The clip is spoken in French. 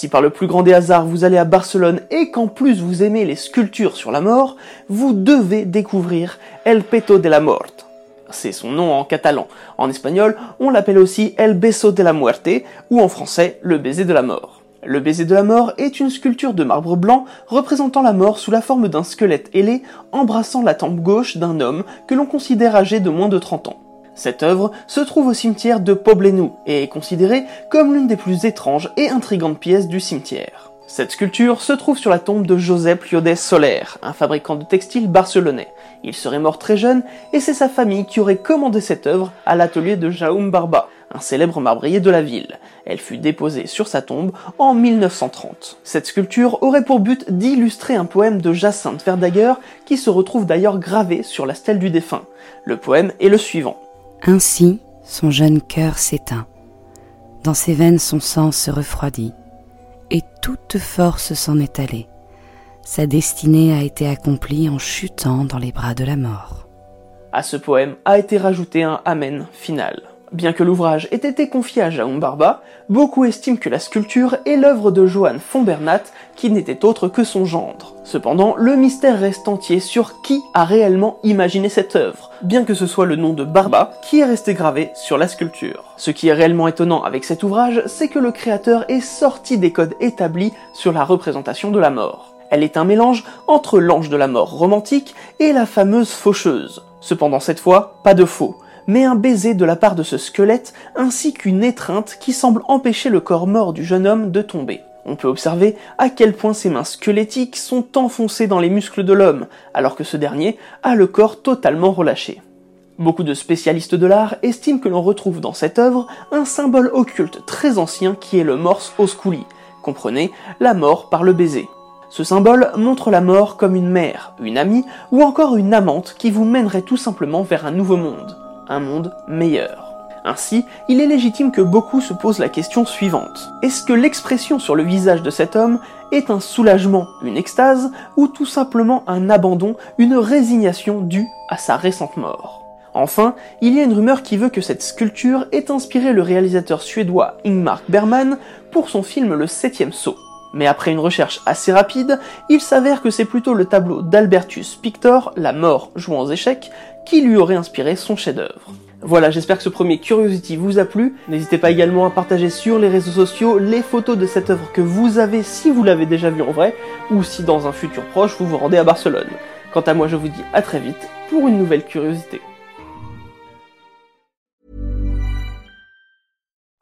Si par le plus grand des hasards vous allez à Barcelone et qu'en plus vous aimez les sculptures sur la mort, vous devez découvrir El Peto de la Mort. C'est son nom en catalan. En espagnol, on l'appelle aussi El Beso de la Muerte ou en français le baiser de la mort. Le baiser de la mort est une sculpture de marbre blanc représentant la mort sous la forme d'un squelette ailé embrassant la tempe gauche d'un homme que l'on considère âgé de moins de 30 ans. Cette œuvre se trouve au cimetière de Poblenou et est considérée comme l'une des plus étranges et intrigantes pièces du cimetière. Cette sculpture se trouve sur la tombe de Josep Llodet Soler, un fabricant de textiles barcelonais. Il serait mort très jeune et c'est sa famille qui aurait commandé cette œuvre à l'atelier de Jaume Barba, un célèbre marbrier de la ville. Elle fut déposée sur sa tombe en 1930. Cette sculpture aurait pour but d'illustrer un poème de Jacinthe Verdaguer qui se retrouve d'ailleurs gravé sur la stèle du défunt. Le poème est le suivant. Ainsi, son jeune cœur s'éteint. Dans ses veines, son sang se refroidit, et toute force s'en est allée. Sa destinée a été accomplie en chutant dans les bras de la mort. À ce poème a été rajouté un Amen final. Bien que l'ouvrage ait été confié à Jaume Barba, beaucoup estiment que la sculpture est l'œuvre de Johann von Bernat, qui n'était autre que son gendre. Cependant, le mystère reste entier sur qui a réellement imaginé cette œuvre, bien que ce soit le nom de Barba qui est resté gravé sur la sculpture. Ce qui est réellement étonnant avec cet ouvrage, c'est que le créateur est sorti des codes établis sur la représentation de la mort. Elle est un mélange entre l'ange de la mort romantique et la fameuse faucheuse. Cependant cette fois, pas de faux mais un baiser de la part de ce squelette ainsi qu'une étreinte qui semble empêcher le corps mort du jeune homme de tomber. On peut observer à quel point ses mains squelettiques sont enfoncées dans les muscles de l'homme, alors que ce dernier a le corps totalement relâché. Beaucoup de spécialistes de l'art estiment que l'on retrouve dans cette œuvre un symbole occulte très ancien qui est le morse osculi, comprenez la mort par le baiser. Ce symbole montre la mort comme une mère, une amie ou encore une amante qui vous mènerait tout simplement vers un nouveau monde un monde meilleur. Ainsi, il est légitime que beaucoup se posent la question suivante. Est-ce que l'expression sur le visage de cet homme est un soulagement, une extase, ou tout simplement un abandon, une résignation due à sa récente mort? Enfin, il y a une rumeur qui veut que cette sculpture ait inspiré le réalisateur suédois Ingmar Bergman pour son film Le Septième Saut. Mais après une recherche assez rapide, il s'avère que c'est plutôt le tableau d'Albertus Pictor, La mort jouant aux échecs, qui lui aurait inspiré son chef-d'œuvre. Voilà, j'espère que ce premier Curiosity vous a plu. N'hésitez pas également à partager sur les réseaux sociaux les photos de cette œuvre que vous avez si vous l'avez déjà vue en vrai, ou si dans un futur proche vous vous rendez à Barcelone. Quant à moi, je vous dis à très vite pour une nouvelle curiosité.